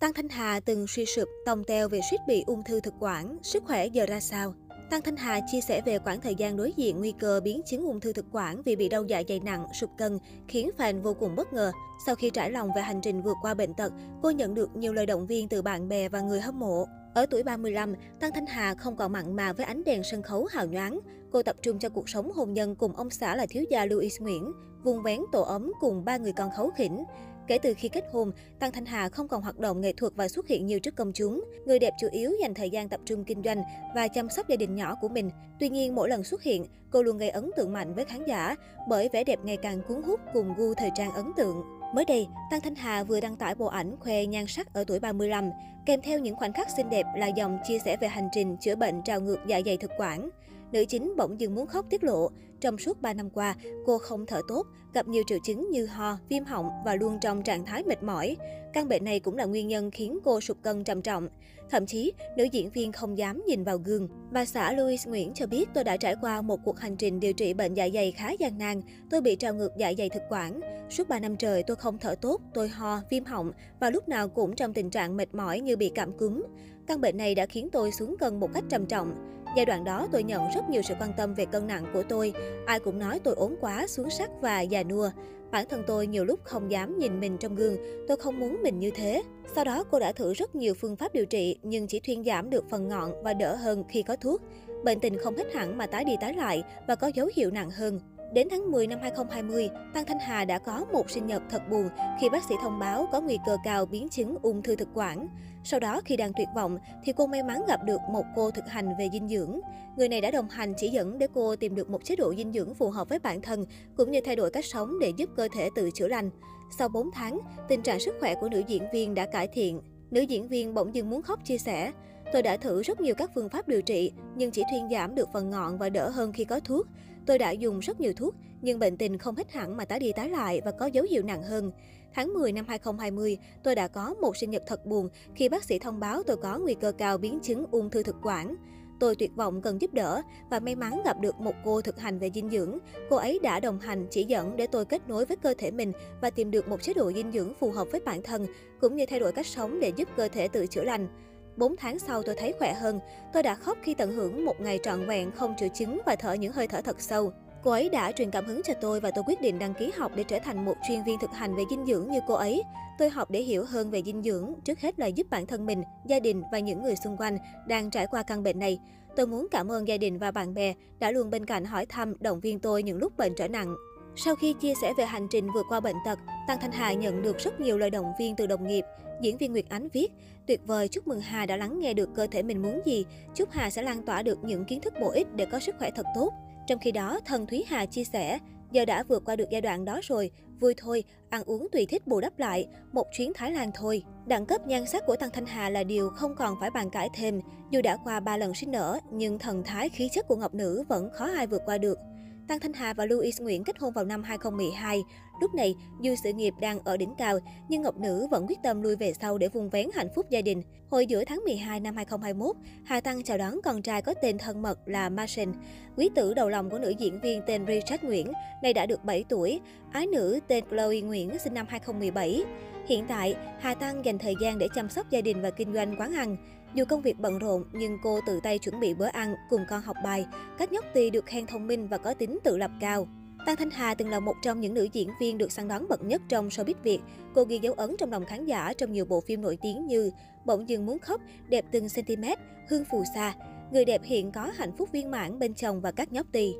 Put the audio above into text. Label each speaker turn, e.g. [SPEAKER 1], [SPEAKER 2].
[SPEAKER 1] Tăng Thanh Hà từng suy sụp, tòng teo về suýt bị ung thư thực quản, sức khỏe giờ ra sao? Tăng Thanh Hà chia sẻ về khoảng thời gian đối diện nguy cơ biến chứng ung thư thực quản vì bị đau dạ dày nặng, sụt cân, khiến fan vô cùng bất ngờ. Sau khi trải lòng về hành trình vượt qua bệnh tật, cô nhận được nhiều lời động viên từ bạn bè và người hâm mộ. Ở tuổi 35, Tăng Thanh Hà không còn mặn mà với ánh đèn sân khấu hào nhoáng. Cô tập trung cho cuộc sống hôn nhân cùng ông xã là thiếu gia Louis Nguyễn, vùng vén tổ ấm cùng ba người con khấu khỉnh. Kể từ khi kết hôn, Tăng Thanh Hà không còn hoạt động nghệ thuật và xuất hiện nhiều trước công chúng. Người đẹp chủ yếu dành thời gian tập trung kinh doanh và chăm sóc gia đình nhỏ của mình. Tuy nhiên, mỗi lần xuất hiện, cô luôn gây ấn tượng mạnh với khán giả bởi vẻ đẹp ngày càng cuốn hút cùng gu thời trang ấn tượng. Mới đây, Tăng Thanh Hà vừa đăng tải bộ ảnh khoe nhan sắc ở tuổi 35, kèm theo những khoảnh khắc xinh đẹp là dòng chia sẻ về hành trình chữa bệnh trào ngược dạ dày thực quản. Nữ chính bỗng dưng muốn khóc tiết lộ. Trong suốt 3 năm qua, cô không thở tốt, gặp nhiều triệu chứng như ho, viêm họng và luôn trong trạng thái mệt mỏi. Căn bệnh này cũng là nguyên nhân khiến cô sụt cân trầm trọng. Thậm chí, nữ diễn viên không dám nhìn vào gương. Bà xã Louis Nguyễn cho biết tôi đã trải qua một cuộc hành trình điều trị bệnh dạ dày khá gian nan. Tôi bị trào ngược dạ dày thực quản. Suốt 3 năm trời tôi không thở tốt, tôi ho, viêm họng và lúc nào cũng trong tình trạng mệt mỏi như bị cảm cúm. Căn bệnh này đã khiến tôi xuống cân một cách trầm trọng. Giai đoạn đó tôi nhận rất nhiều sự quan tâm về cân nặng của tôi. Ai cũng nói tôi ốm quá, xuống sắc và già nua. Bản thân tôi nhiều lúc không dám nhìn mình trong gương, tôi không muốn mình như thế. Sau đó cô đã thử rất nhiều phương pháp điều trị nhưng chỉ thuyên giảm được phần ngọn và đỡ hơn khi có thuốc. Bệnh tình không hết hẳn mà tái đi tái lại và có dấu hiệu nặng hơn. Đến tháng 10 năm 2020, Tăng Thanh Hà đã có một sinh nhật thật buồn khi bác sĩ thông báo có nguy cơ cao biến chứng ung thư thực quản. Sau đó khi đang tuyệt vọng thì cô may mắn gặp được một cô thực hành về dinh dưỡng. Người này đã đồng hành chỉ dẫn để cô tìm được một chế độ dinh dưỡng phù hợp với bản thân cũng như thay đổi cách sống để giúp cơ thể tự chữa lành. Sau 4 tháng, tình trạng sức khỏe của nữ diễn viên đã cải thiện. Nữ diễn viên bỗng dưng muốn khóc chia sẻ. Tôi đã thử rất nhiều các phương pháp điều trị, nhưng chỉ thuyên giảm được phần ngọn và đỡ hơn khi có thuốc. Tôi đã dùng rất nhiều thuốc, nhưng bệnh tình không hết hẳn mà tái đi tái lại và có dấu hiệu nặng hơn. Tháng 10 năm 2020, tôi đã có một sinh nhật thật buồn khi bác sĩ thông báo tôi có nguy cơ cao biến chứng ung thư thực quản. Tôi tuyệt vọng cần giúp đỡ và may mắn gặp được một cô thực hành về dinh dưỡng. Cô ấy đã đồng hành chỉ dẫn để tôi kết nối với cơ thể mình và tìm được một chế độ dinh dưỡng phù hợp với bản thân, cũng như thay đổi cách sống để giúp cơ thể tự chữa lành. 4 tháng sau tôi thấy khỏe hơn. Tôi đã khóc khi tận hưởng một ngày trọn vẹn không triệu chứng và thở những hơi thở thật sâu. Cô ấy đã truyền cảm hứng cho tôi và tôi quyết định đăng ký học để trở thành một chuyên viên thực hành về dinh dưỡng như cô ấy. Tôi học để hiểu hơn về dinh dưỡng, trước hết là giúp bản thân mình, gia đình và những người xung quanh đang trải qua căn bệnh này. Tôi muốn cảm ơn gia đình và bạn bè đã luôn bên cạnh hỏi thăm, động viên tôi những lúc bệnh trở nặng. Sau khi chia sẻ về hành trình vượt qua bệnh tật, Tăng Thanh Hà nhận được rất nhiều lời động viên từ đồng nghiệp. Diễn viên Nguyệt Ánh viết, tuyệt vời chúc mừng Hà đã lắng nghe được cơ thể mình muốn gì, chúc Hà sẽ lan tỏa được những kiến thức bổ ích để có sức khỏe thật tốt. Trong khi đó, thần Thúy Hà chia sẻ, giờ đã vượt qua được giai đoạn đó rồi, vui thôi, ăn uống tùy thích bù đắp lại, một chuyến Thái Lan thôi. Đẳng cấp nhan sắc của Tăng Thanh Hà là điều không còn phải bàn cãi thêm, dù đã qua 3 lần sinh nở, nhưng thần thái khí chất của Ngọc Nữ vẫn khó ai vượt qua được. Tăng Thanh Hà và Louis Nguyễn kết hôn vào năm 2012. Lúc này, dù sự nghiệp đang ở đỉnh cao, nhưng Ngọc Nữ vẫn quyết tâm lui về sau để vun vén hạnh phúc gia đình. Hồi giữa tháng 12 năm 2021, Hà Tăng chào đón con trai có tên thân mật là Marcin. Quý tử đầu lòng của nữ diễn viên tên Richard Nguyễn, này đã được 7 tuổi. Ái nữ tên Chloe Nguyễn sinh năm 2017. Hiện tại, Hà Tăng dành thời gian để chăm sóc gia đình và kinh doanh quán ăn. Dù công việc bận rộn, nhưng cô tự tay chuẩn bị bữa ăn cùng con học bài. Các nhóc tì được khen thông minh và có tính tự lập cao. Tăng Thanh Hà từng là một trong những nữ diễn viên được săn đón bậc nhất trong showbiz Việt. Cô ghi dấu ấn trong lòng khán giả trong nhiều bộ phim nổi tiếng như Bỗng dưng muốn khóc, Đẹp từng cm, Hương phù sa. Người đẹp hiện có hạnh phúc viên mãn bên chồng và các nhóc tỳ